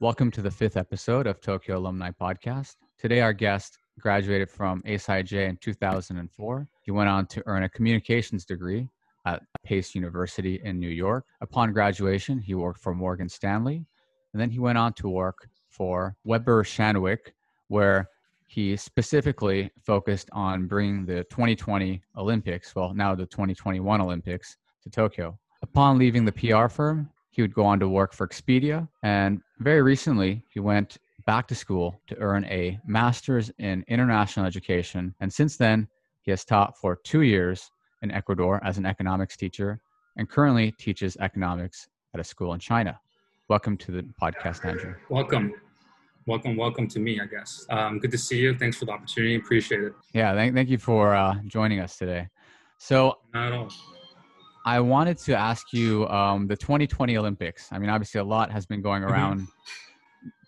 Welcome to the fifth episode of Tokyo Alumni Podcast. Today, our guest graduated from ASIJ in 2004. He went on to earn a communications degree at Pace University in New York. Upon graduation, he worked for Morgan Stanley, and then he went on to work for Weber Shandwick, where he specifically focused on bringing the 2020 Olympics, well, now the 2021 Olympics, to Tokyo. Upon leaving the PR firm, he would go on to work for Expedia. And very recently, he went back to school to earn a master's in international education. And since then, he has taught for two years in Ecuador as an economics teacher and currently teaches economics at a school in China. Welcome to the podcast, Andrew. Welcome. Welcome, welcome to me, I guess. Um, good to see you. Thanks for the opportunity. Appreciate it. Yeah, thank, thank you for uh, joining us today. So, Not at all. I wanted to ask you um, the 2020 Olympics. I mean, obviously, a lot has been going Mm-hmm. around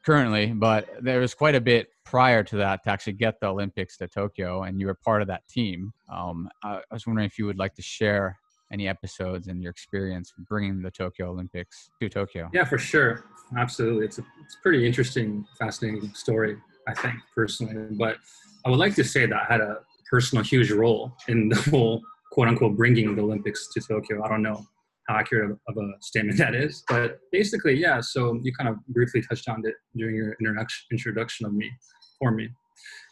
currently, but there was quite a bit prior to that to actually get the Olympics to Tokyo, and you were part of that team. Um, I, I was wondering if you would like to share any episodes and your experience bringing the Tokyo Olympics to Tokyo. Yeah, for sure. Absolutely. It's a, it's a pretty interesting, fascinating story, I think, personally. But I would like to say that I had a personal huge role in the whole quote unquote bringing the Olympics to Tokyo. I don't know how accurate of a statement that is, but basically, yeah. So you kind of briefly touched on it during your introduction, of me, for me.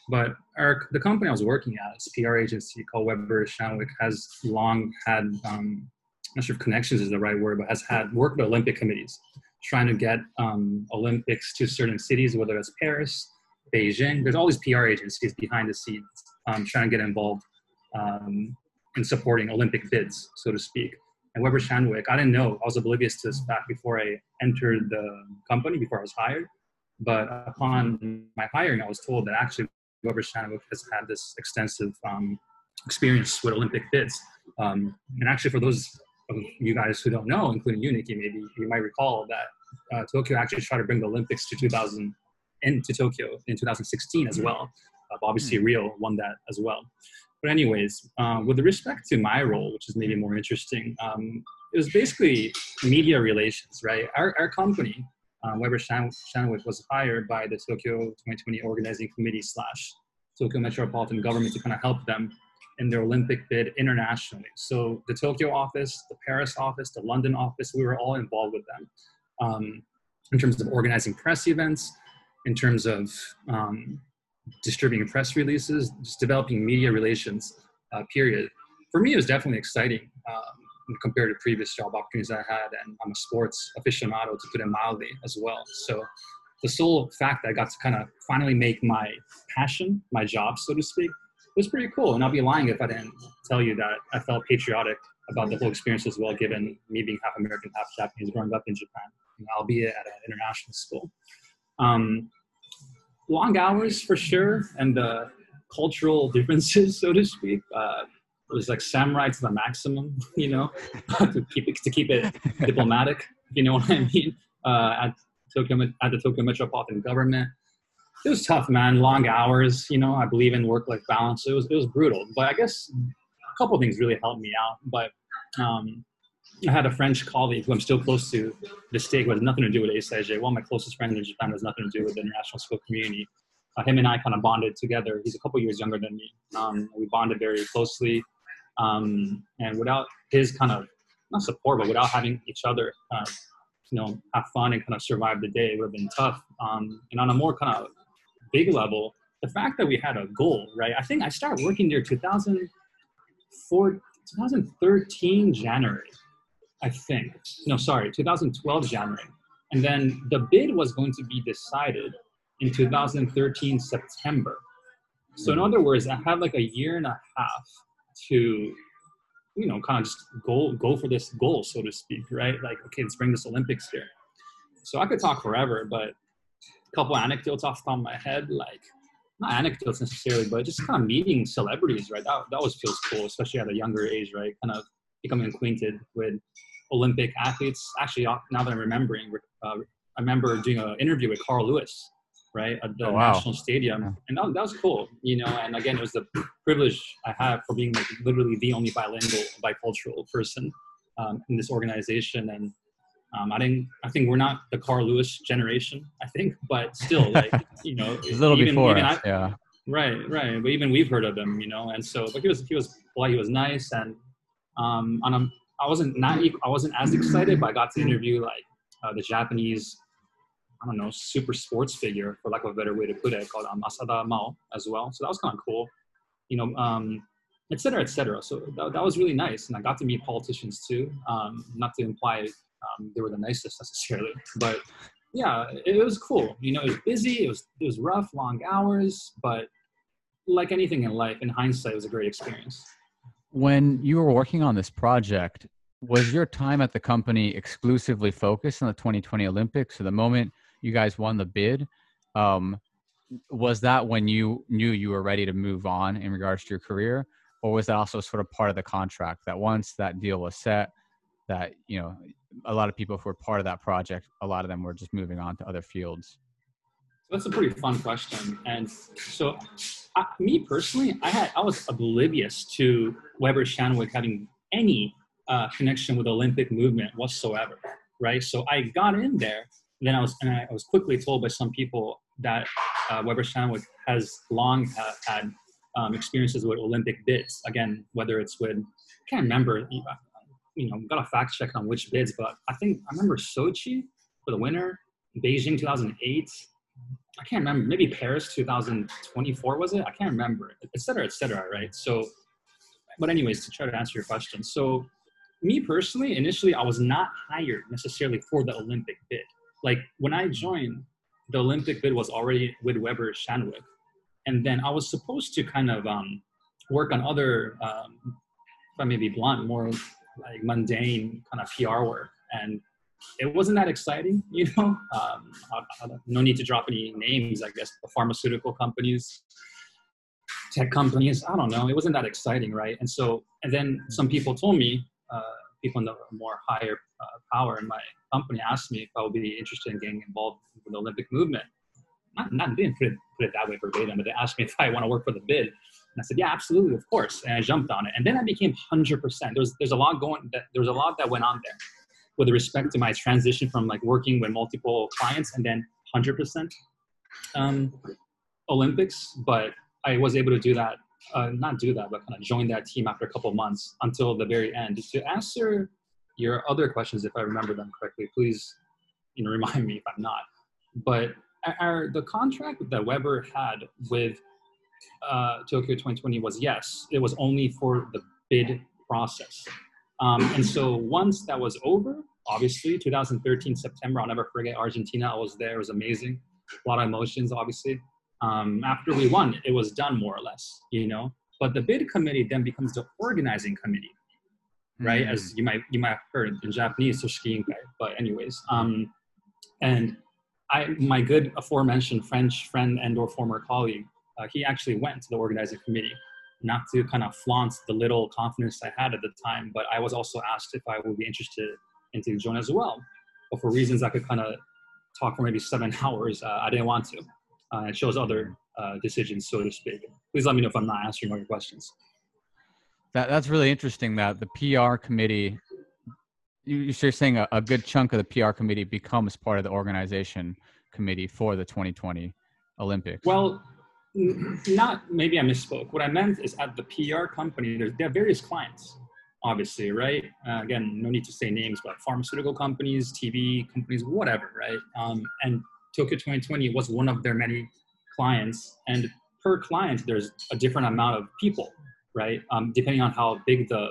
But our, the company I was working at, it's a PR agency called Weber Shandwick, has long had, um, I'm not sure if connections is the right word, but has had worked with Olympic committees, trying to get um, Olympics to certain cities, whether it's Paris, Beijing. There's all these PR agencies behind the scenes um, trying to get involved um, in supporting Olympic bids, so to speak. And Weber Shandwick, I didn't know, I was oblivious to this fact before I entered the company, before I was hired. But upon my hiring, I was told that actually Weber Shandwick has had this extensive um, experience with Olympic bids. Um, and actually, for those of you guys who don't know, including you, Nikki, maybe you might recall that uh, Tokyo actually tried to bring the Olympics to 2000 into Tokyo in 2016 as well. Uh, obviously, Rio won that as well. But anyways, uh, with respect to my role, which is maybe more interesting, um, it was basically media relations, right? Our, our company, uh, Weber Shan- Shandwick, was hired by the Tokyo 2020 Organizing Committee slash Tokyo Metropolitan Government to kind of help them in their Olympic bid internationally. So the Tokyo office, the Paris office, the London office, we were all involved with them um, in terms of organizing press events, in terms of um, distributing press releases, just developing media relations. Uh, period. For me, it was definitely exciting um, compared to previous job opportunities I had, and I'm a sports aficionado to put it mildly as well. So the sole fact that I got to kind of finally make my passion my job, so to speak, was pretty cool. And I'll be lying if I didn't tell you that I felt patriotic about the whole experience as well, given me being half American, half Japanese, growing up in Japan, albeit at an international school. Um, long hours for sure, and the cultural differences, so to speak. Uh, it was like samurai to the maximum, you know, to keep it to keep it diplomatic. You know what I mean? Uh, at Tokyo, at the Tokyo Metropolitan Government, it was tough, man. Long hours, you know. I believe in work-life balance. It was it was brutal, but I guess a couple things really helped me out. But um, I had a French colleague who I'm still close to day who has nothing to do with ASIJ. One of my closest friends in Japan has nothing to do with the international school community. Uh, him and I kind of bonded together. He's a couple years younger than me. Um, we bonded very closely. Um, and without his kind of, not support, but without having each other of, you know, have fun and kind of survive the day, it would have been tough. Um, and on a more kind of big level, the fact that we had a goal, right? I think I started working there 2004, 2013 January. I think. No, sorry, 2012 January. And then the bid was going to be decided in 2013 September. So in hmm. other words, I had like a year and a half to, you know, kind of just go go for this goal, so to speak, right? Like, okay, let's bring this Olympics here. So I could talk forever, but a couple anecdotes off the top of my head, like not anecdotes necessarily, but just kind of meeting celebrities, right? That, that always feels cool, especially at a younger age, right? Kind of becoming acquainted with Olympic athletes. Actually, uh, now that I'm remembering, uh, I remember doing an interview with Carl Lewis, right, at the Oh, wow. National Stadium, and that, that was cool, you know. And again, it was the privilege I have for being like literally the only bilingual, bicultural person um, in this organization, and Um, I didn't. I think we're not the Carl Lewis generation. I think, but still, like you know, a little even, before even us, I, yeah. Right, right. But even we've heard of him, you know. And so, but he was he was well, he was nice, and um, and I'm, I wasn't not I wasn't as excited, but I got to interview like uh, the Japanese, I don't know, super sports figure, for lack of a better way to put it, called um, Asada Mao as well. So that was kind of cool, you know, um, et cetera, et cetera. So that, that was really nice, and I got to meet politicians too. Um, not to imply um, they were the nicest necessarily, but yeah, it, it was cool. You know, it was busy, it was it was rough, long hours, but like anything in life, in hindsight, it was a great experience. When you were working on this project, was your time at the company exclusively focused on the 2020 Olympics? So the moment you guys won the bid, um, was that when you knew you were ready to move on in regards to your career, or was that also sort of part of the contract that once that deal was set, that you know a lot of people who were part of that project, a lot of them were just moving on to other fields? That's a pretty fun question, and so I, me personally, I had I was oblivious to Weber Shandwick having any uh, connection with Olympic movement whatsoever, right? So I got in there, then I was and I was quickly told by some people that uh, Weber Shandwick has long uh, had um, experiences with Olympic bids. Again, whether it's with I can't remember, you know, got a fact check on which bids, but I think I remember Sochi for the winner, Beijing 2008. I can't remember, maybe Paris 2024 was it? I can't remember, et cetera, et cetera, right? So, but anyways, to try to answer your question, so me personally, initially, I was not hired necessarily for the Olympic bid. Like when I joined, the Olympic bid was already with Weber Shandwick. And then I was supposed to kind of um, work on other, um, if I may be blunt, more like mundane kind of PR work. And it wasn't that exciting, you know. Um, I, I no need to drop any names, I guess. The pharmaceutical companies, tech companies. I don't know. It wasn't that exciting, right? And so, and then some people told me, uh, people in the more higher uh, power in my company asked me if I would be interested in getting involved with the Olympic movement. Not, not didn't put it, put it that way verbatim, but they asked me if I want to work for the bid. And I said, yeah, absolutely, of course. And I jumped on it. And then I became 100%. There's, there's a lot going, that, there was a lot that went on there with respect to my transition from like working with multiple clients and then 100% um, Olympics. But I was able to do that uh, not do that, but kind of join that team after a couple months until the very end. To answer your other questions, if I remember them correctly, please, you know, remind me if I'm not. But our the contract that Weber had with uh, Tokyo 2020 was yes, it was only for the bid process. Um, and so once that was over, obviously 2013 September, I'll never forget Argentina. I was there; it was amazing. A lot of emotions, obviously um, after we won, it was done more or less, you know. But the bid committee then becomes the organizing committee, right? Mm. As you might you might have heard in Japanese. But anyways, um, and I my good aforementioned French friend and or former colleague, uh, he actually went to the organizing committee, not to kind of flaunt the little confidence I had at the time, but I was also asked if I would be interested in to join as well. But for reasons I could kind of talk for maybe seven hours, uh, I didn't want to uh, it shows other uh, decisions, so to speak. Please let me know if I'm not answering all your questions. That, that's really interesting that the PR committee, you, are saying a, a good chunk of the PR committee becomes part of the organization committee for the 2020 Olympics. Well, not maybe I misspoke. What I meant is at the PR company, there are various clients, obviously, right? Uh, again, no need to say names, but pharmaceutical companies, TV companies, whatever, right? Um, and Tokyo 2020 was one of their many clients, and per client, there's a different amount of people, right? Um, depending on how big the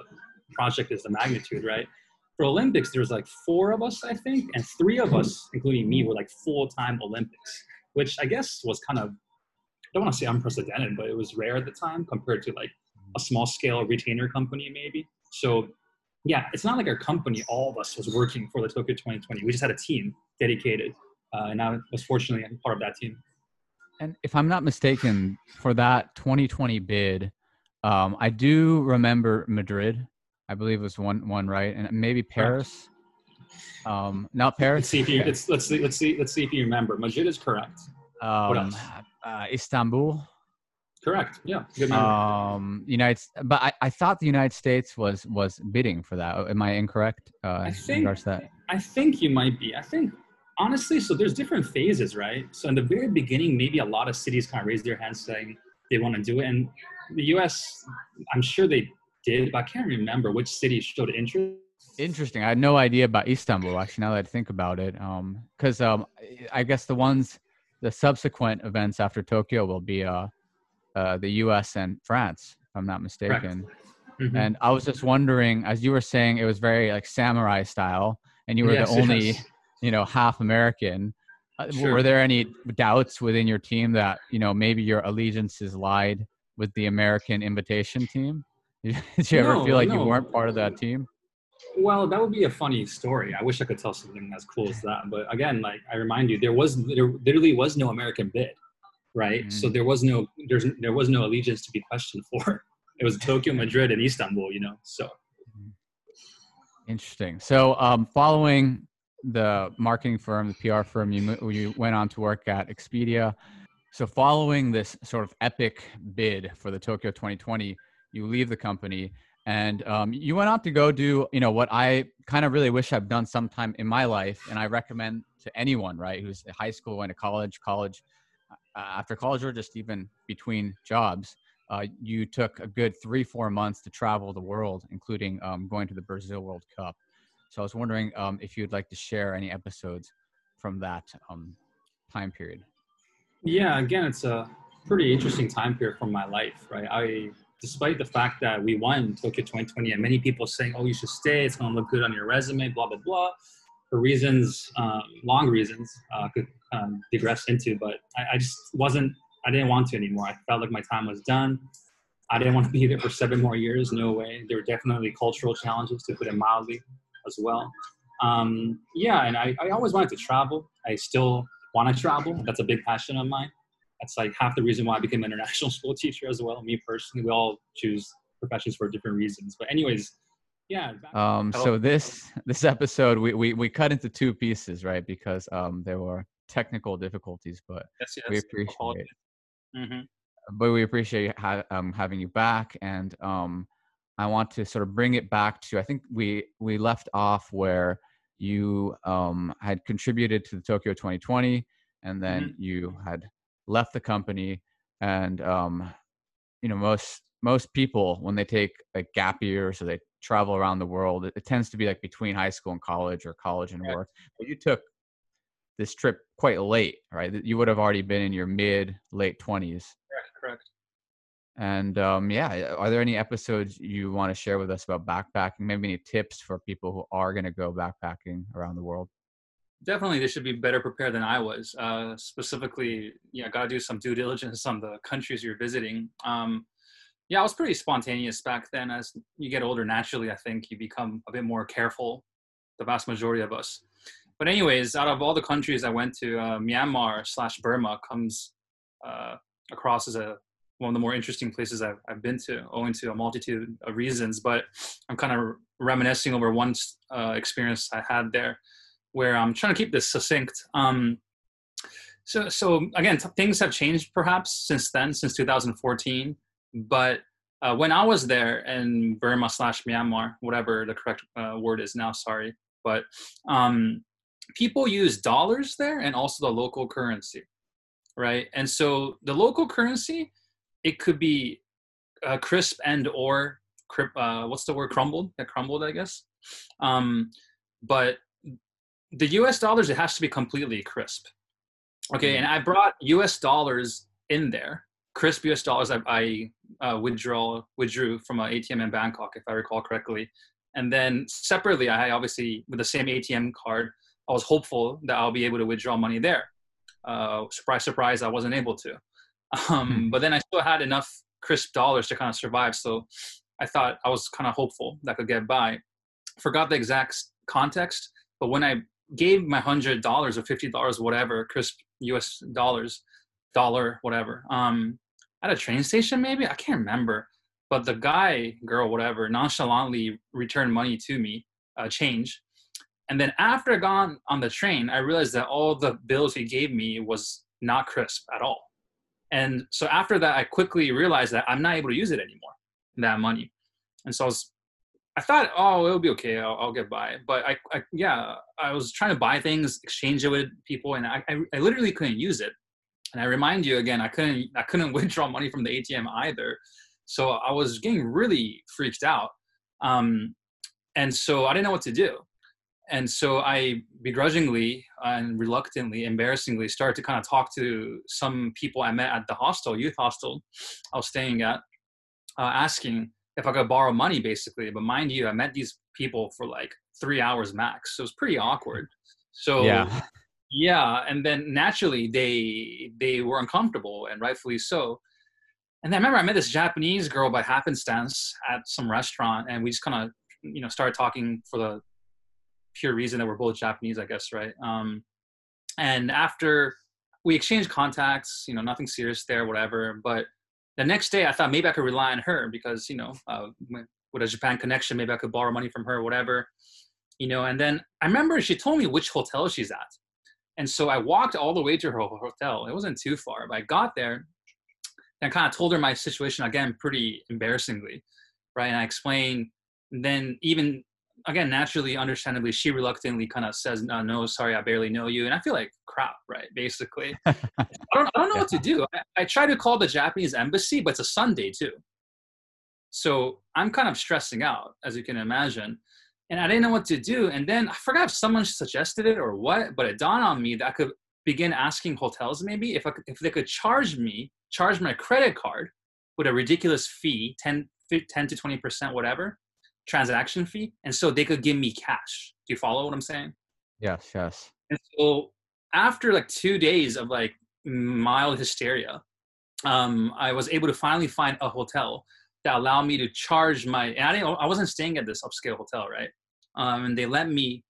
project is, the magnitude, right? For Olympics, there's like four of us, I think, and three of us, including me, were like full-time Olympics, which I guess was kind of, I don't want to say unprecedented, but it was rare at the time compared to like a small-scale retainer company, maybe. So yeah, it's not like our company, all of us was working for the Tokyo 2020. We just had a team dedicated uh, and I was fortunately part of that team. And if I'm not mistaken, for that 2020 bid, um, I do remember Madrid. I believe it was one one right, and maybe Paris. Um, not Paris. Let's see if you let's, let's see let's see let's see if you remember. Madrid is correct. Um, what else? Uh, Istanbul. Correct. Yeah. Good um, United, but I, I thought the United States was was bidding for that. Am I incorrect? Uh, I think that. I think you might be. I think honestly, so there's different phases, right? So in the very beginning, maybe a lot of cities kind of raised their hands saying they want to do it, and the U.S. I'm sure they did, but I can't remember which city showed interest. Interesting. I had no idea about Istanbul actually. Now that I think about it, because um, um, I guess the ones, the subsequent events after Tokyo will be uh, uh, the U.S. and France, if I'm not mistaken. Mm-hmm. And I was just wondering, as you were saying, it was very like samurai style, and you were yes, the only, yes. you know, half American. Uh, sure. Were there any doubts within your team that you know maybe your allegiances lied with the American invitation team? Did you ever no, feel like no. you weren't part of that team? Well, that would be a funny story. I wish I could tell something as cool as that. But again, like I remind you, there was there literally was no American bid, right? Mm-hmm. So there was no there's there was no allegiance to be questioned for. It was Tokyo, Madrid, and Istanbul. You know, so. Mm-hmm. Interesting. So, um, following the marketing firm, the PR firm, you you went on to work at Expedia. So, following this sort of epic bid for the Tokyo 2020, you leave the company and um, you went on to go do you know what i kind of really wish i've done sometime in my life and i recommend to anyone right who's in high school going to college college after college or just even between jobs uh, you took a good three four months to travel the world including um, going to the brazil world cup. So i was wondering um, if you'd like to share any episodes from that um, time period. Yeah again it's a pretty interesting time period from my life right? I despite the fact that we won Tokyo 2020 and many people saying, oh, you should stay, it's going to look good on your resume, blah, blah, blah, for reasons, um, long reasons, uh, could um, digress into, but I, I, just wasn't, I didn't want to anymore. I felt like my time was done. I didn't want to be there for seven more years, no way. There were definitely cultural challenges, to put it mildly, as well. Um, yeah, and I, I always wanted to travel. I still want to travel. That's a big passion of mine that's like half the reason why I became an international school teacher as well. Me personally, we all choose professions for different reasons. But anyways, yeah. Um. So this this episode we we we cut into two pieces, right? Because um there were technical difficulties, but yes, yes, we appreciate. It. Mm-hmm. But we appreciate ha- um, having you back, and um, I want to sort of bring it back to I think we we left off where you um had contributed to the Tokyo 2020, and then mm-hmm. you had left the company, and um, you know most most people when they take a gap year, or they travel around the world, it, it tends to be like between high school and college or college and work. But you took this trip quite late, right? You would have already been in your mid late twenties. Correct. Correct. And um, yeah, are there any episodes you want to share with us about backpacking? Maybe any tips for people who are going to go backpacking around the world? definitely they should be better prepared than I was. Uh, specifically, yeah, got to do some due diligence on the countries you're visiting. Um, yeah, I was pretty spontaneous back then. As you get older, naturally, I think you become a bit more careful. The vast majority of us. But anyways, out of all the countries I went to, uh, Myanmar slash Burma comes uh, across as a one of the more interesting places I've, I've been to, owing to a multitude of reasons. But I'm kind of reminiscing over one uh, experience I had there where I'm trying to keep this succinct. Um, so, so again, t- things have changed perhaps since then, since 2014. But uh, when I was there in Burma slash Myanmar, whatever the correct uh, word is now, sorry, but um, people use dollars there and also the local currency, right? And so the local currency, it could be uh, crisp and or uh, what's the word crumbled? Yeah, crumbled, I guess. Um, but the US dollars, it has to be completely crisp. Okay, mm-hmm. and I brought US dollars in there, crisp US dollars I, I uh, withdraw, withdrew from an ATM in Bangkok, if I recall correctly. And then separately, I obviously, with the same ATM card, I was hopeful that I'll be able to withdraw money there. Uh, surprise, surprise, I wasn't able to. Um, hmm. But then I still had enough crisp dollars to kind of survive. So I thought I was kind of hopeful that I could get by. Forgot the exact context, but when I gave my hundred dollars or fifty dollars, whatever, crisp U.S. dollars, dollar, whatever. Um, at a train station, maybe I can't remember, but the guy, girl, whatever, nonchalantly returned money to me, uh, change. And then after I got on the train, I realized that all the bills he gave me was not crisp at all. And so after that, I quickly realized that I'm not able to use it anymore, that money. And so I was, I thought, oh, it'll be okay. I'll, I'll get by. But I, I, yeah, I was trying to buy things, exchange it with people, and I, I, I literally couldn't use it. And I remind you again, I couldn't, I couldn't withdraw money from the ATM either. So I was getting really freaked out. Um, and so I didn't know what to do and so I begrudgingly and reluctantly, embarrassingly, started to kind of talk to some people I met at the hostel, youth hostel I was staying at, uh, asking if I could borrow money, basically. But mind you, I met these people for like three hours max, so it was pretty awkward. So yeah, yeah, and then naturally they they were uncomfortable, and rightfully so. And then I remember I met this Japanese girl by happenstance at some restaurant, and we just kind of you know started talking for the pure reason that we're both Japanese, I guess, right? Um, and after we exchanged contacts, you know, nothing serious there, whatever. But the next day, I thought maybe I could rely on her because, you know, uh, with a Japan connection, maybe I could borrow money from her, whatever, you know. And then I remember she told me which hotel she's at. And so I walked all the way to her hotel. It wasn't too far, but I got there and I kind of told her my situation again, pretty embarrassingly, right? And I explained. And then even again, naturally, understandably, she reluctantly kind of says, no, no, sorry, I barely know you. And I feel like crap, right? Basically, I, don't, I don't know yeah. what to do. I, I try to call the Japanese embassy, but it's a Sunday too. So I'm kind of stressing out, as you can imagine. And I didn't know what to do. And then I forgot if someone suggested it or what, but it dawned on me that I could begin asking hotels maybe if, I, if they could charge me, charge my credit card with a ridiculous fee, 10, 10 to 20%, whatever, transaction fee, and so they could give me cash. Do you follow what I'm saying? Yes, yes. And so after like two days of like mild hysteria, um, I was able to finally find a hotel that allowed me to charge my. And I didn't. I wasn't staying at this upscale hotel, right? Um, and they let me.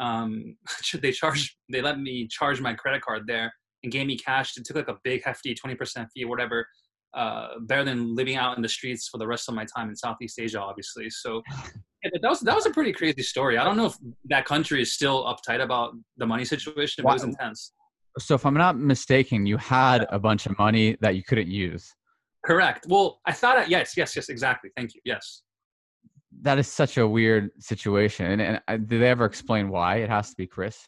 Um, they charged. They let me charge my credit card there and gave me cash. It took like a big hefty twenty percent fee or whatever uh, better than living out in the streets for the rest of my time in Southeast Asia, obviously. So yeah, that was that was a pretty crazy story. I don't know if that country is still uptight about the money situation. It was intense. So, if I'm not mistaken, you had a bunch of money that you couldn't use. Correct. Well, I thought, yes, yes, yes, exactly. Thank you. Yes. That is such a weird situation. And, and uh, did they ever explain why it has to be Chris?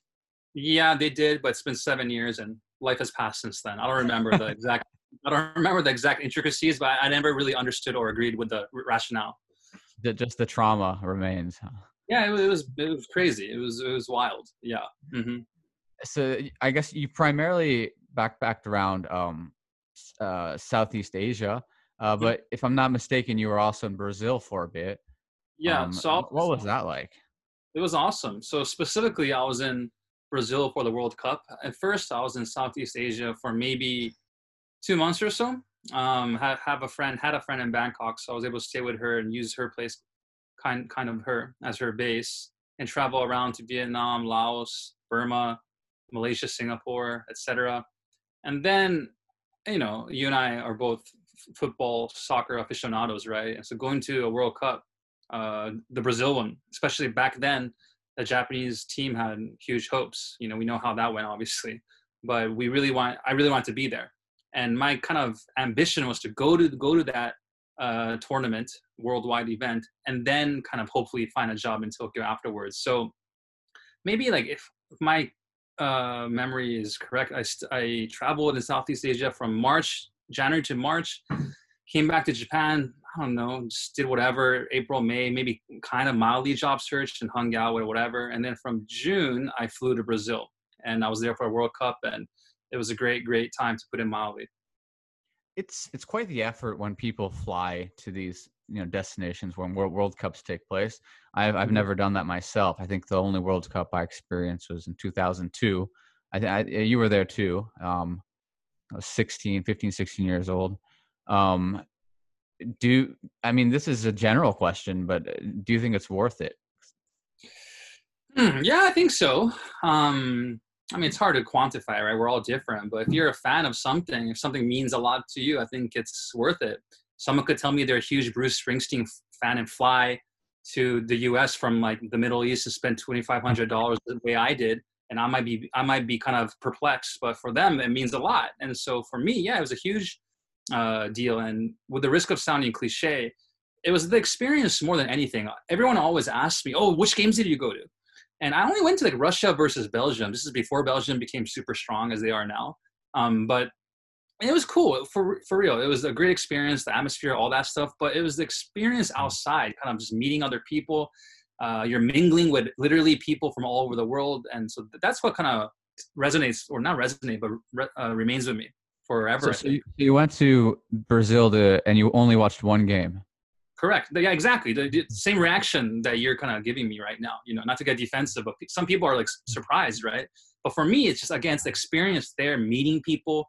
Yeah, they did, but it's been seven years and life has passed since then. I don't remember the exact I don't remember the exact intricacies, but I never really understood or agreed with the rationale. The, just the trauma remains. Yeah, it was, it was, it was crazy. It was it was wild. Yeah. Mm-hmm. So I guess you primarily backpacked around um, uh, Southeast Asia, uh, but if I'm not mistaken, you were also in Brazil for a bit. Yeah. Um, so what was that like? It was awesome. So specifically, I was in Brazil for the World Cup. At first, I was in Southeast Asia for maybe two months or so. Um, have, have a friend, had a friend in Bangkok, so I was able to stay with her and use her place, kind kind of her as her base, and travel around to Vietnam, Laos, Burma, Malaysia, Singapore, etc. And then, you know, you and I are both football, soccer aficionados, right? And so going to a World Cup, uh, the Brazil one, especially back then, the Japanese team had huge hopes. You know, we know how that went, obviously, but we really want, I really want to be there and my kind of ambition was to go to go to that uh, tournament, worldwide event, and then kind of hopefully find a job in Tokyo afterwards. So maybe like if my uh, memory is correct, I, I traveled in Southeast Asia from March, January to March, came back to Japan. I don't know, just did whatever, April, May, maybe kind of mildly job searched and hung out with whatever. And then from June, I flew to Brazil and I was there for a World Cup and it was a great, great time to put in mildly. It's it's quite the effort when people fly to these you know destinations when World, World Cups take place. I've I've mm-hmm. never done that myself. I think the only World Cup I experienced was in 2002. I, I you were there too. Um, I was 16, 15, 16 years old. Um, do I mean this is a general question, but uh, do you think it's worth it? Hmm, yeah, I think so. Um, I mean, it's hard to quantify, right? We're all different, but if you're a fan of something, if something means a lot to you, I think it's worth it. Someone could tell me they're a huge Bruce Springsteen fan and fly to the U.S. from like the Middle East to spend twenty five hundred dollars the way I did, and I might be I might be kind of perplexed, but for them it means a lot. And so for me, yeah, it was a huge uh, deal. And with the risk of sounding cliche, it was the experience more than anything. Everyone always asks me, "Oh, which games did you go to?" And I only went to like Russia versus Belgium. This is before Belgium became super strong as they are now. Um, but it was cool for for real. It was a great experience, the atmosphere, all that stuff. But it was the experience mm. outside, kind of just meeting other people. Uh, you're mingling with literally people from all over the world, and so that's what kind of resonates, or not resonate, but re- uh, remains with me forever. So, so you, you, went to Brazil to, and you only watched one game. Correct. Yeah, exactly. The, the, same reaction that you're kind of giving me right now. You know, not to get defensive, but some people are like surprised, right? But for me, it's just again, it's the experience there, meeting people,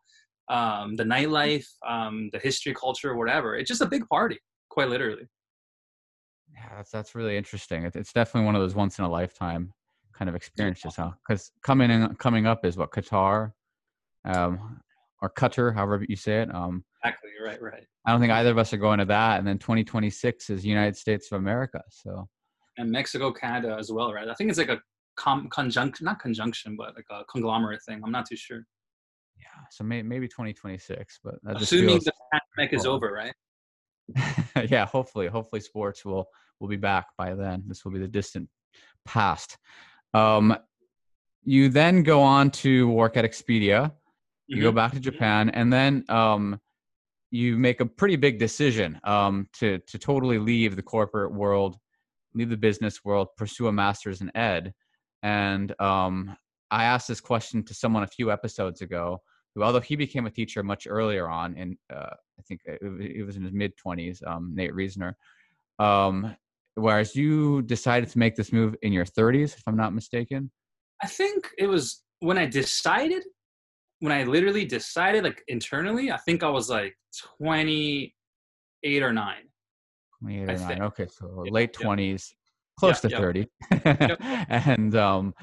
um, the nightlife, um, the history, culture, whatever. It's just a big party, quite literally. Yeah, that's that's really interesting. It's definitely one of those once in a lifetime kind of experiences, huh? Because coming in, coming up is what Qatar, um, or Qatar, however you say it. Um, exactly. Right. Right. I don't think either of us are going to that. And then 2026 is United States of America. So. And Mexico, Canada as well, right? I think it's like a com- conjunction, not conjunction, but like a conglomerate thing. I'm not too sure. Yeah. So may- maybe 2026, but assuming the pandemic is over, right? yeah. Hopefully, hopefully sports will will be back by then. This will be the distant past. Um, you then go on to work at Expedia. You mm-hmm. go back to Japan, and then um, you make a pretty big decision um, to to totally leave the corporate world, leave the business world, pursue a master's in ed. And um, I asked this question to someone a few episodes ago, who, although he became a teacher much earlier on, and uh, I think it, it, was in his mid twenties, um, Nate Reasoner. Um, whereas you decided to make this move in your 30s, if I'm not mistaken. I think it was when I decided when I literally decided, like internally, I think I was like 28 or 9. 28 or 9. Okay, so late 20s, close to 30. and um,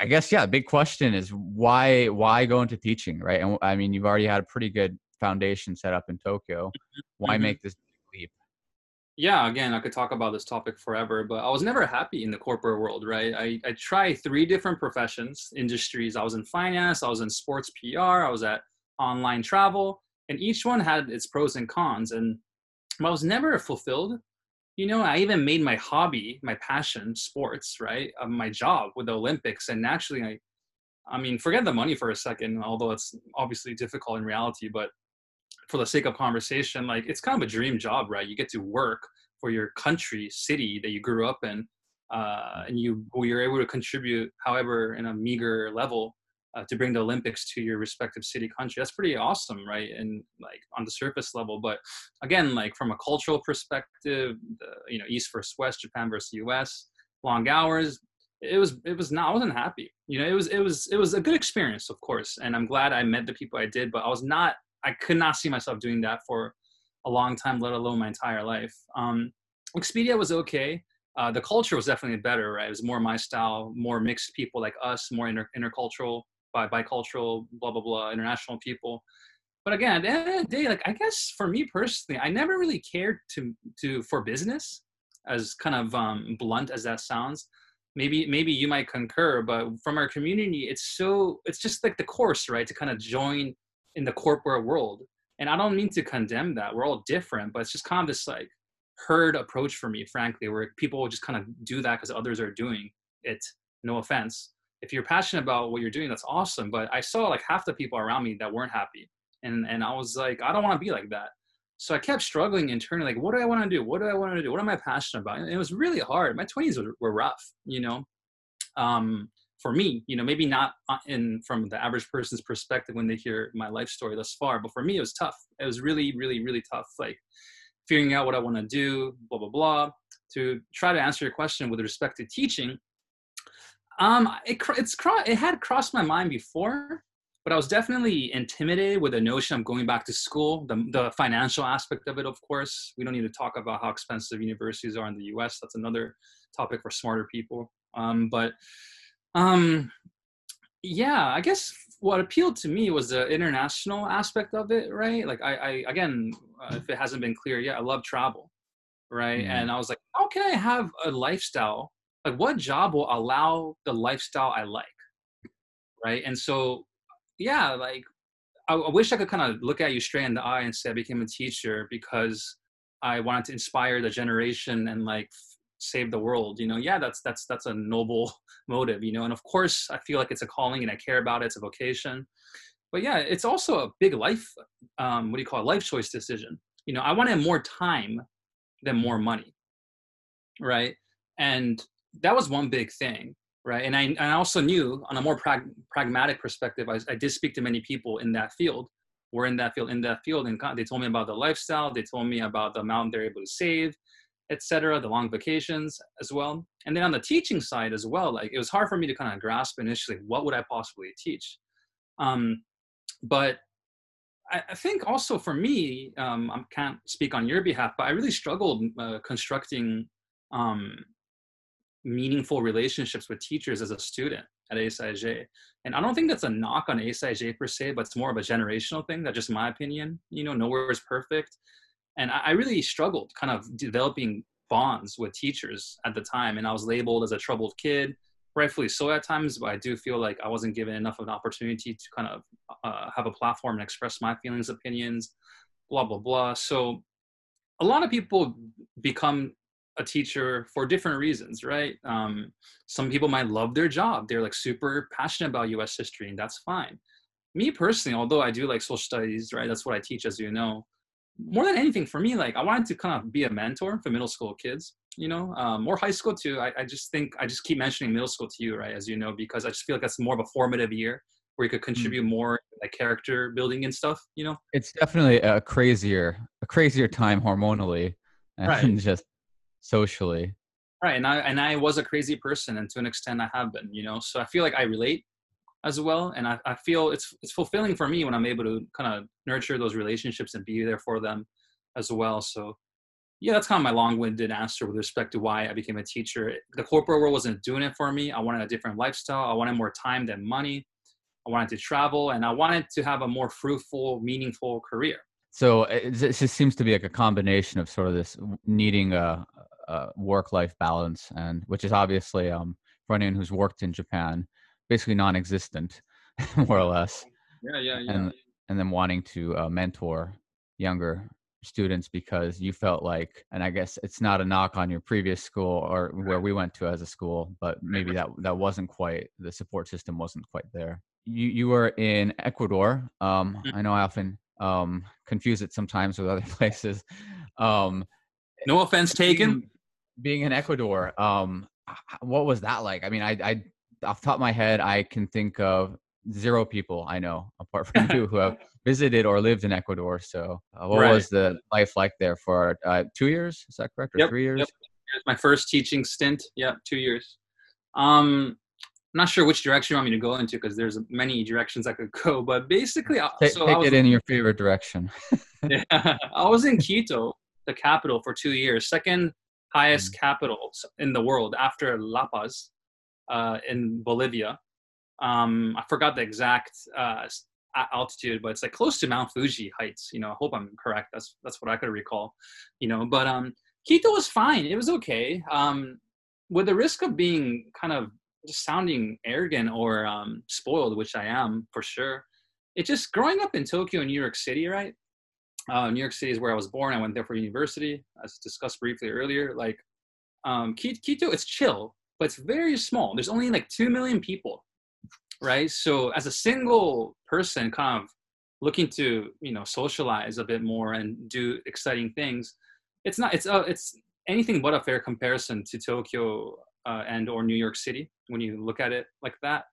I guess yeah, big question is why why go into teaching, right? And I mean, you've already had a pretty good foundation set up in Tokyo. Mm-hmm. Why mm-hmm. make this leap? yeah again i could talk about this topic forever but i was never happy in the corporate world right i, I tried three different professions industries i was in finance i was in sports pr i was at online travel and each one had its pros and cons and i was never fulfilled you know i even made my hobby my passion sports right uh, my job with the olympics and naturally i i mean forget the money for a second although it's obviously difficult in reality but for the sake of conversation, like it's kind of a dream job, right? You get to work for your country, city that you grew up in, uh, and you you're able to contribute, however, in a meager level, uh, to bring the Olympics to your respective city country. That's pretty awesome, right? And like on the surface level, but again, like from a cultural perspective, the, you know, East versus West, Japan versus U.S., long hours. It was it was not. I wasn't happy. You know, it was it was it was a good experience, of course, and I'm glad I met the people I did. But I was not I could not see myself doing that for a long time, let alone my entire life. Um, Expedia was okay. Uh, the culture was definitely better, right? It was more my style, more mixed people like us, more inter- intercultural, bi- bicultural, blah, blah, blah, international people. But again, at the end of the day, like I guess for me personally, I never really cared to to for business, as kind of um, blunt as that sounds. Maybe maybe you might concur, but from our community, it's so it's just like the course, right? To kind of join in the corporate world. And I don't mean to condemn that. We're all different, but it's just kind of this like herd approach for me, frankly, where people will just kind of do that because others are doing it. No offense. If you're passionate about what you're doing, that's awesome. But I saw like half the people around me that weren't happy. And and I was like, I don't want to be like that. So I kept struggling internally, like, what do I want to do? What do I want to do? What am I passionate about? And it was really hard. My 20s were, were rough, you know. Um, for me, you know, maybe not uh, in from the average person's perspective when they hear my life story thus far, but for me, it was tough. It was really, really, really tough. Like figuring out what I want to do, blah blah blah. To try to answer your question with respect to teaching, um, it it's it had crossed my mind before, but I was definitely intimidated with the notion of going back to school. The the financial aspect of it, of course, we don't need to talk about how expensive universities are in the U.S. That's another topic for smarter people. Um, but um, yeah, I guess what appealed to me was the international aspect of it, right? Like I, I again, uh, if it hasn't been clear yet, I love travel, right? Mm. And I was like, how can I have a lifestyle? Like, what job will allow the lifestyle I like? right? And so, yeah, like I, I wish I could kind of look at you straight in the eye and say I became a teacher because I wanted to inspire the generation and like save the world. You know, yeah, that's that's that's a noble motive. You know, and of course I feel like it's a calling and I care about it. It's a vocation. But yeah, it's also a big life. Um, what do you call it? Life choice decision. You know, I wanted more time than more money, right? And that was one big thing right? And i, I also knew on a more prag- pragmatic perspective I, I, did speak to many people in that field were in that field in that field and they told me about the lifestyle they told me about the amount they're able to save etc the long vacations as well. And then on the teaching side as well like it was hard for me to kind of grasp initially what would i possibly teach. Um, but I, I think also for me um, i can't speak on your behalf but i really struggled uh, constructing um, meaningful relationships with teachers as a student at ASIJ. And I don't think that's a knock on ASIJ per se, but it's more of a generational thing. That's just my opinion. You know, nowhere is perfect. And I, really struggled kind of developing bonds with teachers at the time. And I was labeled as a troubled kid, rightfully so at times, but I do feel like I wasn't given enough of an opportunity to kind of uh, have a platform and express my feelings, opinions, blah, blah, blah. So a lot of people become a teacher for different reasons, right? Um, some people might love their job. They're like super passionate about US history, and that's fine. Me personally, although I do like social studies, right? That's what I teach, as you know. More than anything, for me, like I wanted to kind of be a mentor for middle school kids, you know, um, or high school too. I, I just think I just keep mentioning middle school to you, right? As you know, because I just feel like that's more of a formative year where you could mm. contribute more like character building and stuff, you know? It's definitely a crazier, a crazier time hormonally and right. just socially. Right and i and i was a crazy person and to an extent i have been you know so i feel like i relate as well and i, I feel it's it's fulfilling for me when i'm able to kind of nurture those relationships and be there for them as well so yeah that's kind of my long-winded answer with respect to why i became a teacher. The corporate world wasn't doing it for me i wanted a different lifestyle i wanted more time than money i wanted to travel and i wanted to have a more fruitful meaningful career so it just seems to be like a combination of sort of this needing a, a work-life balance, and which is obviously um, for anyone who's worked in Japan, basically non-existent, more or less. Yeah, yeah, yeah. And and then wanting to uh, mentor younger students because you felt like, and I guess it's not a knock on your previous school or where we went to as a school, but maybe that that wasn't quite the support system wasn't quite there. You you were in Ecuador. Um, mm-hmm. I know I often um, confuse it sometimes with other places. Um, no offense taken. Being, being in Ecuador, um, what was that like? I mean, I, I, off top of my head, I can think of zero people I know apart from you who have visited or lived in Ecuador. So, uh, what right. was the life like there for uh, two years? Is that correct? Or yep, three years? Yep. My first teaching stint. Yeah, two years. Um, I'm not sure which direction you want me to go into because there's many directions I could go, but basically, take, so take it in your favorite direction. yeah, I was in Quito, the capital, for two years, second highest mm. capital in the world after La Paz uh, in Bolivia. Um, I forgot the exact uh, altitude, but it's like close to Mount Fuji heights. You know, I hope I'm correct. That's that's what I could recall. You know, but um, Quito was fine. It was okay. Um, with the risk of being kind of just sounding arrogant or um, spoiled, which I am for sure. It just growing up in Tokyo and New York City, right? Uh, New York City is where I was born. I went there for university, as discussed briefly earlier. Like um, it's chill, but it's very small. There's only like two million people, right? So as a single person, kind of looking to you know socialize a bit more and do exciting things, it's not. It's uh, it's anything but a fair comparison to Tokyo uh, and or New York City when you look at it like that.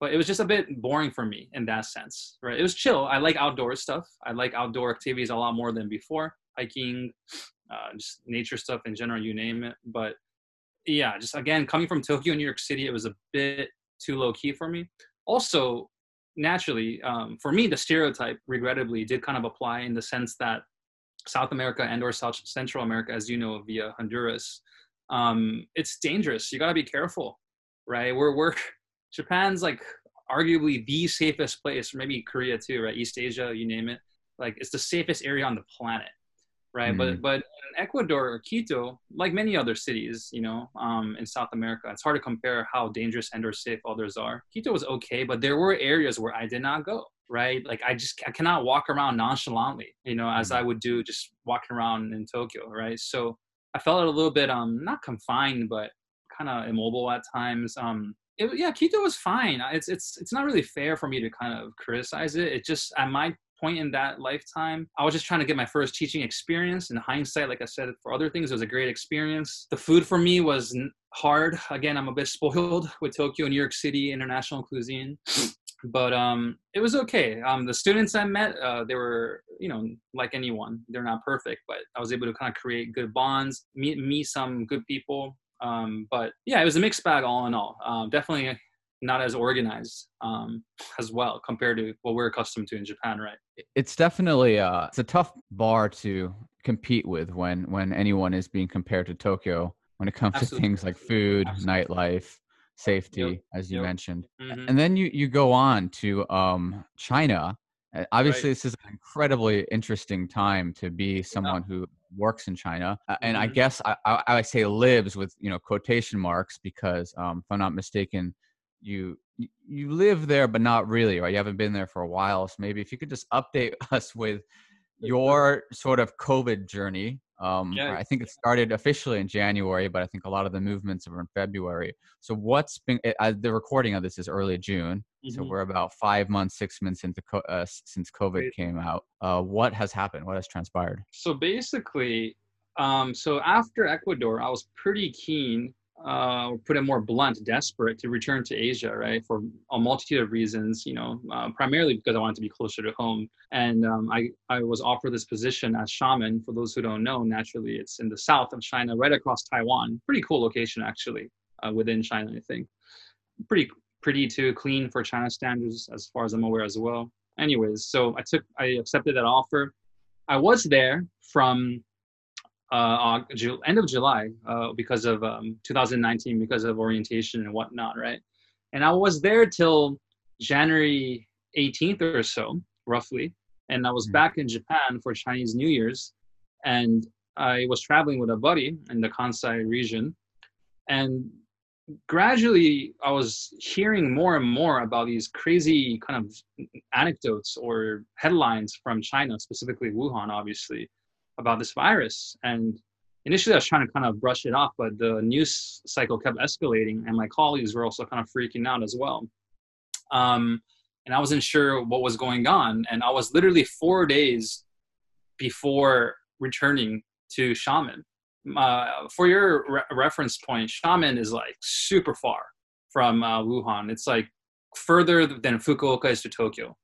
But it was just a bit boring for me in that sense, right? It was chill. I like outdoor stuff. I like outdoor activities a lot more than before, hiking, uh, just nature stuff in general, you name it. But yeah, just again coming from Tokyo, New York City, it was a bit too low key for me. Also, naturally, um, for me, the stereotype regrettably did kind of apply in the sense that South America and or South Central America, as you know, via Honduras, um, it's dangerous. You got to be careful, right? We're we're Japan's like arguably the safest place, or maybe Korea too, right? East Asia, you name it. Like it's the safest area on the planet. right? Mm. But but in Ecuador or Quito, like many other cities, you know, um, in South America, it's hard to compare how dangerous and or safe others are. Quito was okay, but there were areas where I did not go. Right, like I just I cannot walk around nonchalantly, you know, as mm. I would do just walking around in Tokyo, right? So I felt a little bit um not confined, but kind of immobile at times. Um, it, yeah, Quito was fine. It's it's it's not really fair for me to kind of criticize it. It just at my point in that lifetime, I was just trying to get my first teaching experience. In hindsight, like I said, for other things, it was a great experience. The food for me was hard. Again, I'm a bit spoiled with Tokyo, New York City international cuisine. But um, it was okay. Um, the students I met, uh, they were, you know, like anyone, they're not perfect, but I was able to kind of create good bonds, meet meet some good people, um, but yeah, it was a mixed bag all in all. Um, definitely not as organized um, as well compared to what we're accustomed to in Japan, right? It's definitely uh, it's a tough bar to compete with when when anyone is being compared to Tokyo when it comes Absolutely. to things like food, Absolutely. nightlife, safety, yep. as you yep. mentioned. Mm-hmm. And then you you go on to um, China. Obviously, right. this is an incredibly interesting time to be someone yeah. who works in China, uh, and I mm-hmm. guess I, I, I, say lives with you know quotation marks because um, if I'm not mistaken, you you live there but not really, right? You haven't been there for a while, so maybe if you could just update us with your sort of COVID journey. Um, yeah. I think it started officially in January, but I think a lot of the movements were in February. So what's been uh, the recording of this is early June, mm-hmm. so we're about five months, six months into co- uh, since COVID came out. Uh, what has happened? What has transpired? So basically, um, so after Ecuador, I was pretty keen uh, put it more blunt, desperate to return to Asia, right? For a multitude of reasons, you know, uh, primarily because I wanted to be closer to home. And um, I, I was offered this position as Xiamen. For those who don't know, naturally, it's in the south of China, right across Taiwan. Pretty cool location, actually, uh, within China, I think. Pretty, pretty too clean for China standards, as far as I'm aware as well. Anyways, so I took, I accepted that offer. I was there from uh, end of July uh, because of um, 2019 because of orientation and whatnot, right? And I was there till January 18th or so, roughly. And I was mm-hmm. back in Japan for Chinese New Year's, and I was traveling with a buddy in the Kansai region, and gradually I was hearing more and more about these crazy kind of anecdotes or headlines from China, specifically Wuhan, obviously, about this virus. And initially I was trying to kind of brush it off, but the news cycle kept escalating, and my colleagues were also kind of freaking out as well. Um, and I wasn't sure what was going on. And I was literally four days before returning to Xiamen. Uh, for your re- reference point, Xiamen is like super far from uh, Wuhan. It's like further than Fukuoka is to Tokyo.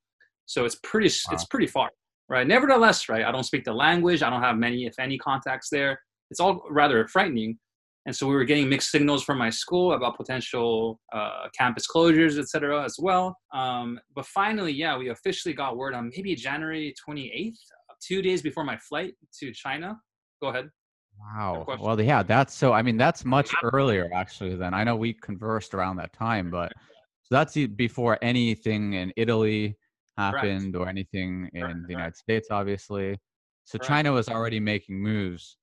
So it's pretty, wow. it's pretty far right? Nevertheless, right, I don't speak the language. I don't have many, if any, contacts there. It's all rather frightening. And so we were getting mixed signals from my school about potential uh, campus closures, et cetera, as well. Um, but finally, yeah, we officially got word on maybe January 28th, two days before my flight to China. Go ahead. Wow. Well, yeah, that's so. I mean, that's much earlier actually. Than I know we conversed around that time, but so that's before anything in Italy, happened or anything in the United States, obviously. So China was already making moves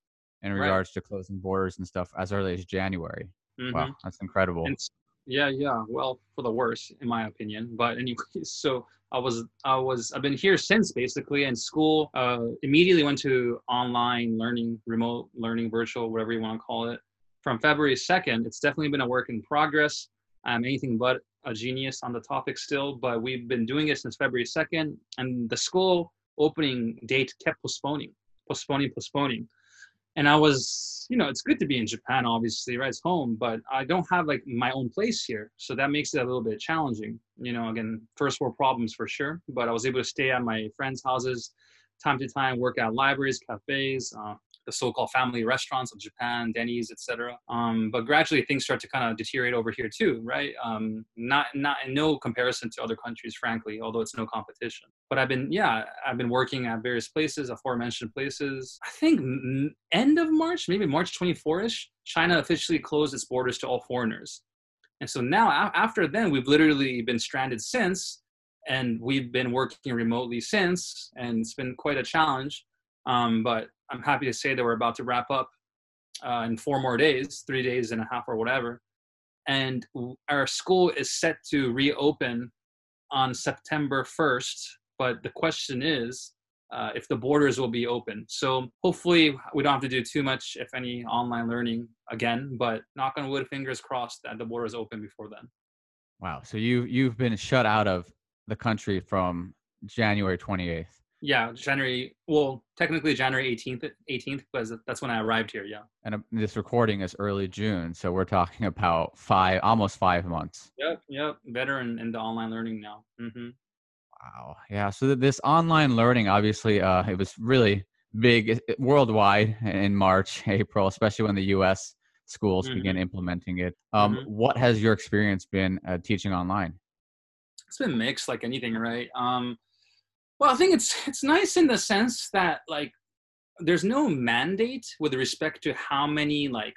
in regards to closing borders and stuff as early as January. Mm-hmm. Wow, that's incredible. And, yeah, yeah. Well, for the worse, in my opinion. But anyway, so I was, I was, I've been here since basically. And school uh, immediately went to online learning, remote learning, virtual, whatever you want to call it. From February 2nd, it's definitely been a work in progress. I'm anything but a genius on the topic still, but we've been doing it since February 2nd, and the school opening date kept postponing, postponing, postponing. And I was, you know, it's good to be in Japan, obviously, right? It's home, but I don't have like my own place here. So that makes it a little bit challenging. You know, again, first world problems for sure, but I was able to stay at my friends' houses time to time, work at libraries, cafes, uh, the so-called family restaurants of Japan, Denny's, etc. Um, but gradually things start to kind of deteriorate over here too, right? Um, not not in no comparison to other countries, frankly, although it's no competition. But I've been yeah, I've been working at various places, aforementioned places. I think end of March, maybe March 24ish, China officially closed its borders to all foreigners. And so now after then, we've literally been stranded since, and we've been working remotely since, and it's been quite a challenge. Um, but I'm happy to say that we're about to wrap up uh, in four more days, three days and a half or whatever. And our school is set to reopen on September 1st. But the question is uh, if the borders will be open. So hopefully we don't have to do too much, if any, online learning again. But knock on wood, fingers crossed that the borders open before then. Wow. So you you've been shut out of the country from January 28th. Yeah, January. Well, technically January 18th. 18th, because that's when I arrived here. Yeah. And uh, this recording is early June, so we're talking about five, almost five months. Yep. Yep. Better in, in the online learning now. Mm-hmm. Wow. Yeah. So this online learning, obviously, uh, it was really big worldwide in March, April, especially when the U.S. schools mm-hmm. began implementing it. Um, mm-hmm. What has your experience been uh, teaching online? It's been mixed, like anything, right? Um, well, I think it's it's nice in the sense that like there's no mandate with respect to how many like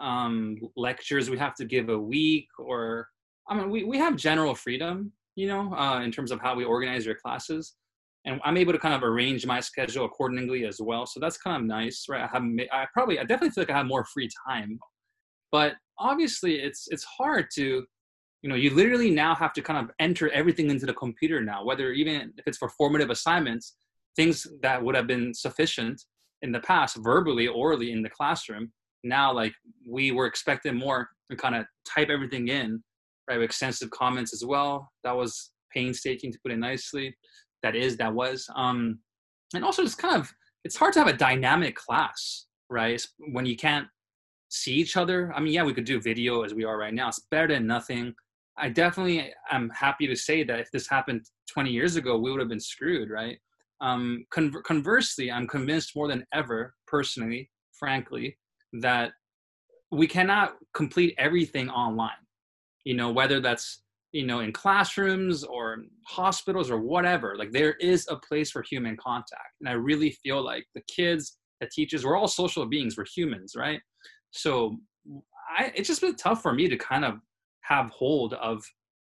um, lectures we have to give a week or I mean we, we have general freedom, you know, uh, in terms of how we organize your classes. And I'm able to kind of arrange my schedule accordingly as well. So that's kind of nice, right? I have I probably I definitely feel like I have more free time. But obviously it's it's hard to you know you literally now have to kind of enter everything into the computer now whether even if it's for formative assignments things that would have been sufficient in the past verbally orally in the classroom. Now like we were expected more to kind of type everything in right with extensive comments as well. That was painstaking to put it nicely. That is that was. Um and also it's kind of it's hard to have a dynamic class right when you can't see each other. I mean yeah we could do video as we are right now. It's better than nothing I definitely am happy to say that if this happened 20 years ago, we would have been screwed, right? Um, con- conversely, I'm convinced more than ever, personally, frankly, that we cannot complete everything online. You know, whether that's you know in classrooms or hospitals or whatever. Like there is a place for human contact, and I really feel like the kids, the teachers, we're all social beings. We're humans, right? So I, it's just been tough for me to kind of have hold of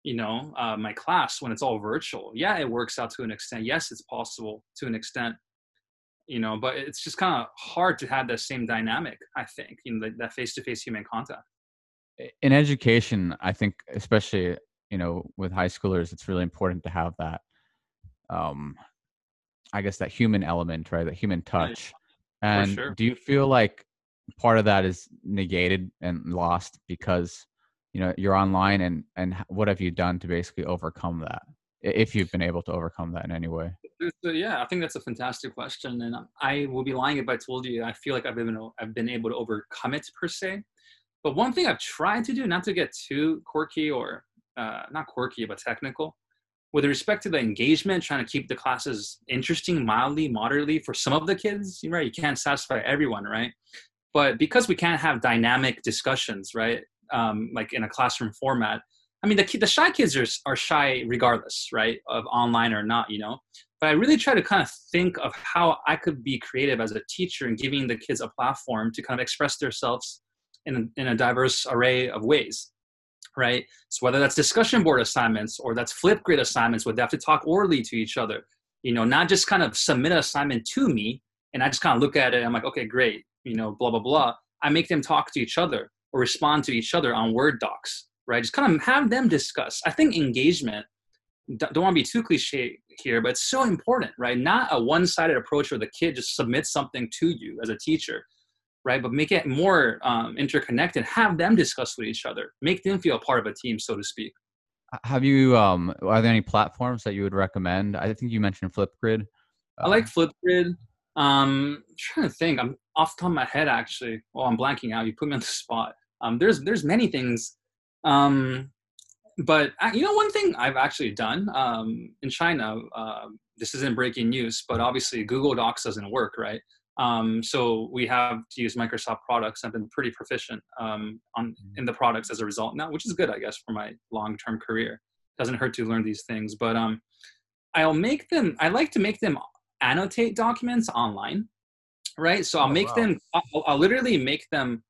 you know uh, my class when it's all virtual. Yeah it works out to an extent. Yes it's possible to an extent you know but it's just kind of hard to have that same dynamic i think you know that face-to-face human contact. In education i think especially you know with high schoolers it's really important to have that um i guess that human element right that human touch. and sure. do you feel like part of that is negated and lost because you know you're online and and what have you done to basically overcome that if you've been able to overcome that in any way? So, yeah i think that's a fantastic question and i will be lying if i told you i feel like i've been i've been able to overcome it per se. But one thing i've tried to do not to get too quirky or uh, not quirky but technical with respect to the engagement trying to keep the classes interesting mildly moderately for some of the kids you're right you can't satisfy everyone right? But because we can't have dynamic discussions right um, like in a classroom format i mean the, the shy kids are, are shy regardless right of online or not you know? But i really try to kind of think of how i could be creative as a teacher and giving the kids a platform to kind of express themselves in, in a diverse array of ways right? So whether that's discussion board assignments or that's Flipgrid assignments where they have to talk orally to each other you know not just kind of submit an assignment to me and i just kind of look at it i'm like okay great you know blah blah blah. I make them talk to each other or respond to each other on Word docs, right? Just kind of have them discuss. I think engagement, don't want to be too cliche here, but it's so important, right? Not a one sided approach where the kid just submits something to you as a teacher, right? But make it more um, interconnected, have them discuss with each other, make them feel part of a team, so to speak. Have you, um, are there any platforms that you would recommend? I think you mentioned Flipgrid. I like Flipgrid. Um, I'm trying to think. I'm off the top of my head, actually. Oh, I'm blanking out. You put me on the spot. Um, there's there's many things, um, but I, you know one thing I've actually done um, in China. Uh, this isn't breaking news, but obviously Google Docs doesn't work, right? Um, so we have to use Microsoft products. I've been pretty proficient um, on mm-hmm. in the products as a result now, which is good, I guess, for my long term career. Doesn't hurt to learn these things, but um, I'll make them. I like to make them annotate documents online, right? So I'll oh, make wow. them. I'll, I'll literally make them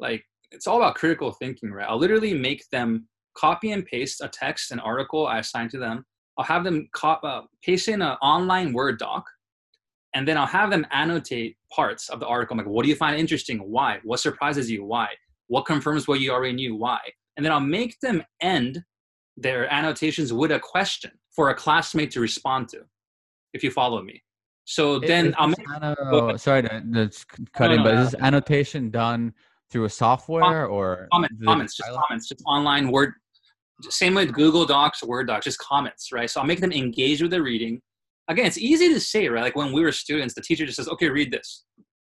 like it's all about critical thinking, right? I'll literally make them copy and paste a text, an article I assign to them. I'll have them cop, uh, paste in an online Word doc, and then I'll have them annotate parts of the article. I'm like, what do you find interesting? Why? What surprises you? Why? What confirms what you already knew? Why? And then I'll make them end their annotations with a question for a classmate to respond to, if you follow me. So then I'll make, anno- sorry to, to cut No, in, no, but no. is this annotation done through a software or comment, the comments, just comments, just online word. Same with Google Docs, Word Docs, just comments, right? So I'll make them engage with the reading. Again, it's easy to say, right? Like when we were students, the teacher just says, "Okay, read this."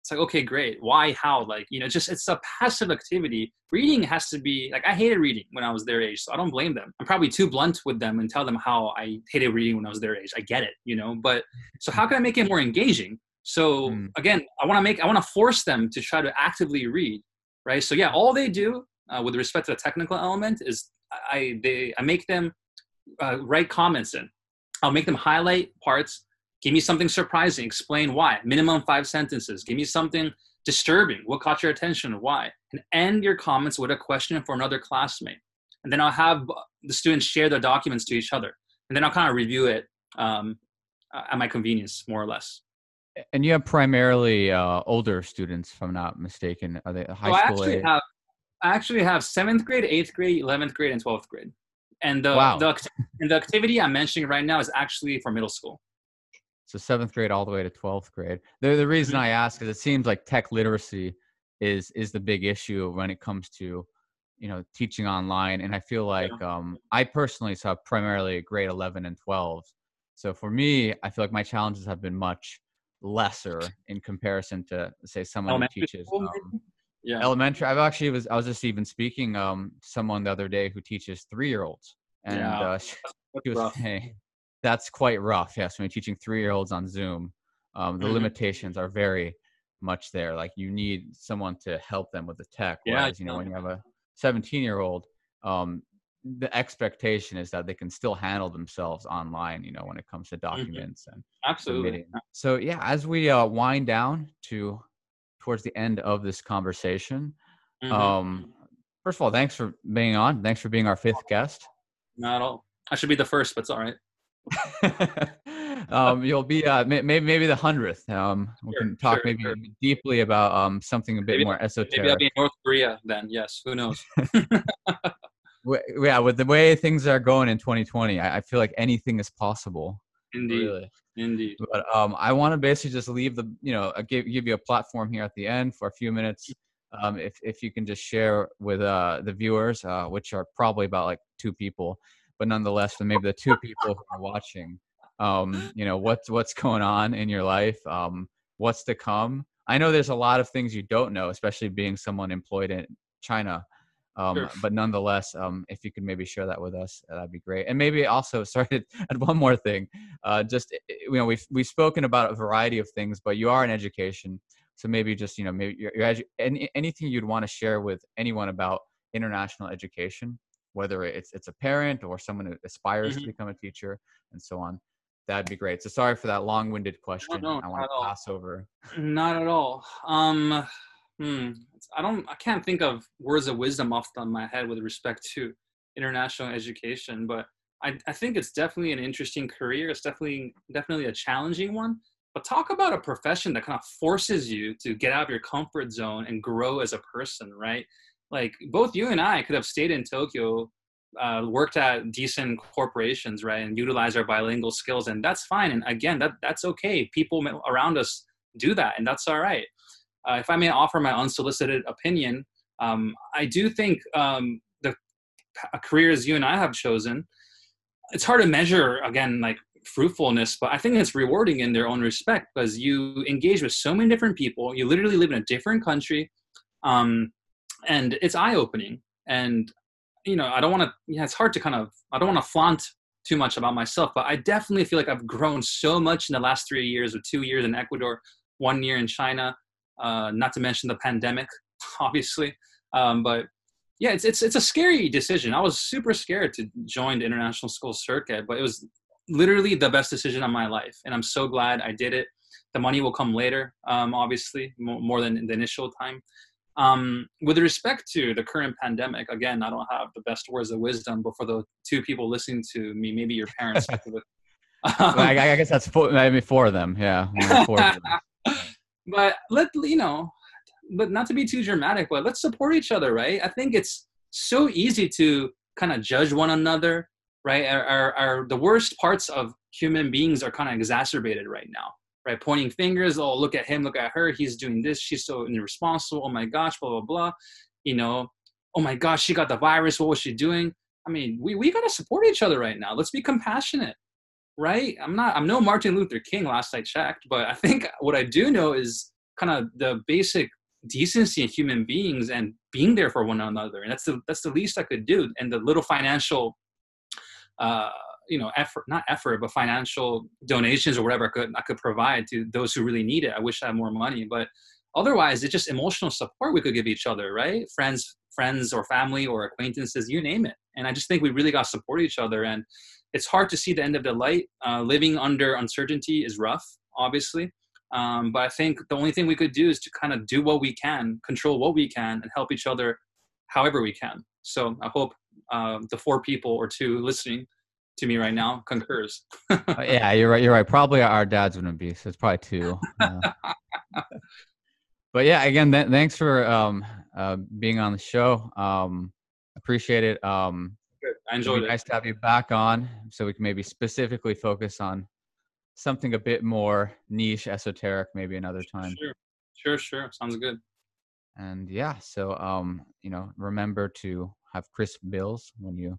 It's like, okay, great. Why? How? Like, you know, just it's a passive activity. Reading has to be like I hated reading when I was their age, so I don't blame them. I'm probably too blunt with them and tell them how I hated reading when I was their age. I get it, you know. But so how can I make it more engaging? So Mm. again, I want to make I want to force them to try to actively read, right? So yeah, all they do uh, with respect to the technical element is I they I make them uh, write comments in. I'll make them highlight parts. Give me something surprising. Explain why. Minimum five sentences. Give me something disturbing. What caught your attention? Why? And end your comments with a question for another classmate. And then I'll have the students share their documents to each other. And then I'll kind of review it um, at my convenience, more or less. And you have primarily uh, older students, if I'm not mistaken. Are they high So I school actually age? have I actually have seventh grade, eighth grade, eleventh grade, and twelfth grade. And the Wow. the and the activity I'm mentioning right now is actually for middle school. so seventh grade all the way to 12th grade the, the reason Mhm. i ask is it seems like tech literacy is is the big issue when it comes to you know teaching online and i feel like um i personally saw primarily grade 11 and 12 so for me i feel like my challenges have been much lesser in comparison to say someone who teaches um. Yeah. elementary i've actually was i was just even speaking um to someone the other day who teaches three year olds and Yeah. uh, she, That's he was rough. saying that's quite rough. Yes, when you're teaching three year olds on Zoom, um, the Mhm. limitations are very much there. Like you need someone to help them with the tech. Yeah, Whereas, you know, when you have a 17 year old, um, the expectation is that they can still handle themselves online, you know, when it comes to documents and Absolutely. submitting. So yeah, as we uh, wind down to towards the end of this conversation, Mhm. um, first of all, thanks for being on. Thanks for being our fifth guest. Not at all. I should be the first, but it's all right. um, you'll be uh, may, may, maybe the hundredth. Um, we Sure, can talk sure, maybe sure. deeply about um, something a bit Maybe- more Maybe I'll be in North Korea then. Yes. Who knows? W- yeah, with the way things are going in 2020, I, I feel like anything is possible. Indeed. Really. Indeed. But um, I want to basically just leave the, you know, uh, give give you a platform here at the end for a few minutes. Um, if if you can just share with uh, the viewers, uh, which are probably about like two people, but nonetheless, maybe the two people who are watching, um, you know, what's what's going on in your life, um, what's to come. I know there's a lot of things you don't know, especially being someone employed in China. Um, Sure. But nonetheless, um, if you could maybe share that with us, that'd be great. And maybe also, sorry, to add one more thing. Uh, just eh, you know, we've we've spoken about a variety of things, but you are in education, so maybe just you know, maybe your, your edu- any, anything you'd want to share with anyone about international education, whether it's it's a parent or someone who aspires to Mhm. become a teacher and so on. That'd be great. So sorry for that long-winded question. no, I want to pass over. Not at all. Um, hmm. I don't. I can't think of words of wisdom off the top of my head with respect to international education, but I, I think it's definitely an interesting career. It's definitely definitely a challenging one. But talk about a profession that kind of forces you to get out of your comfort zone and grow as a person, right? Like both you and I could have stayed in Tokyo, uh, worked at decent corporations, right, and utilized our bilingual skills, and that's fine. And again, that that's okay. People around us do that, and that's all right. Uh, if I may offer my unsolicited opinion, um, I do think um, the careers you and I have chosen, it's hard to measure again, like fruitfulness, but I think it's rewarding in their own respect because you engage with so many different people. You literally live in a different country, um, and it's eye opening. And you know, I don't want to. Yeah, it's hard to kind of. I don't want to flaunt too much about myself, but I definitely feel like I've grown so much in the last three years, with two years in Ecuador, one year in China, uh, not to mention the pandemic, obviously. Um, but yeah, it's it's it's a scary decision. I was super scared to join the international school circuit, but it was literally the best decision of my life, and I'm so glad I did it. The money will come later, um, obviously, more, than the initial time. Um, with respect to the current pandemic, again, I don't have the best words of wisdom, but for the two people listening to me, maybe your parents. Um, I, I, guess that's four, maybe four of them. Yeah. Four of them. But let you know, but not to be too dramatic, but let's support each other, right? I think it's so easy to kind of judge one another, right? Our the worst parts of human beings are kind of exacerbated right now, right? Pointing fingers, oh, look at him, look at her, he's doing this, she's so irresponsible, oh my gosh, blah, blah, blah. You know, oh my gosh, she got the virus, what was she doing? I mean, we, we got to support each other right now. Let's be compassionate, right? I'm not, I'm no Martin Luther King last I checked, but I think what I do know is kind of the basic decency in human beings and being there for one another. And that's the, that's the least I could do. And the little financial, uh, you know, effort, not effort, but financial donations or whatever I could, I could provide to those who really need it. I wish I had more money, but otherwise it's just emotional support we could give each other, right? Friends, friends or family or acquaintances, you name it. And I just think we really got to support each other. And it's hard to see the end of the light. Uh, living under uncertainty is rough, obviously. Um, but I think the only thing we could do is to kind of do what we can, control what we can, and help each other however we can. So I hope uh, the four people or two listening to me right now concurs. Oh, yeah, you're right. You're right. Probably our dads wouldn't be. So it's probably two. Uh, but yeah, again, th- thanks for um, uh, being on the show. Um, appreciate it. Um. I enjoyed it. Nice to have you back on, so we can maybe specifically focus on something a bit more niche, esoteric, maybe another time. Sure, sure, sure. Sounds good. And yeah, so um, you know, remember to have crisp bills when you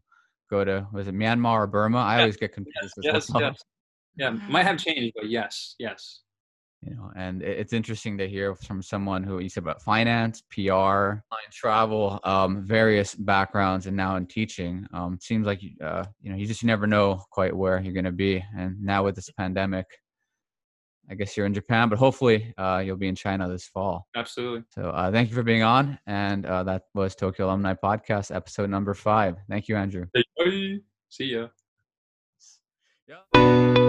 go to was it Myanmar or Burma? I always get confused. Yes, yes, yes. Yeah, might have changed, but yes, yes you know and it's interesting to hear from someone who you said about finance pr travel um, various backgrounds and now in teaching. Um, seems like uh, you know you just never know quite where you're going to be. And now with this pandemic i guess you're in japan but hopefully uh, you'll be in china this fall. Absolutely. So uh, thank you for being on and uh, that was tokyo alumni podcast episode number five. Thank you andrew. See ya. Yeah.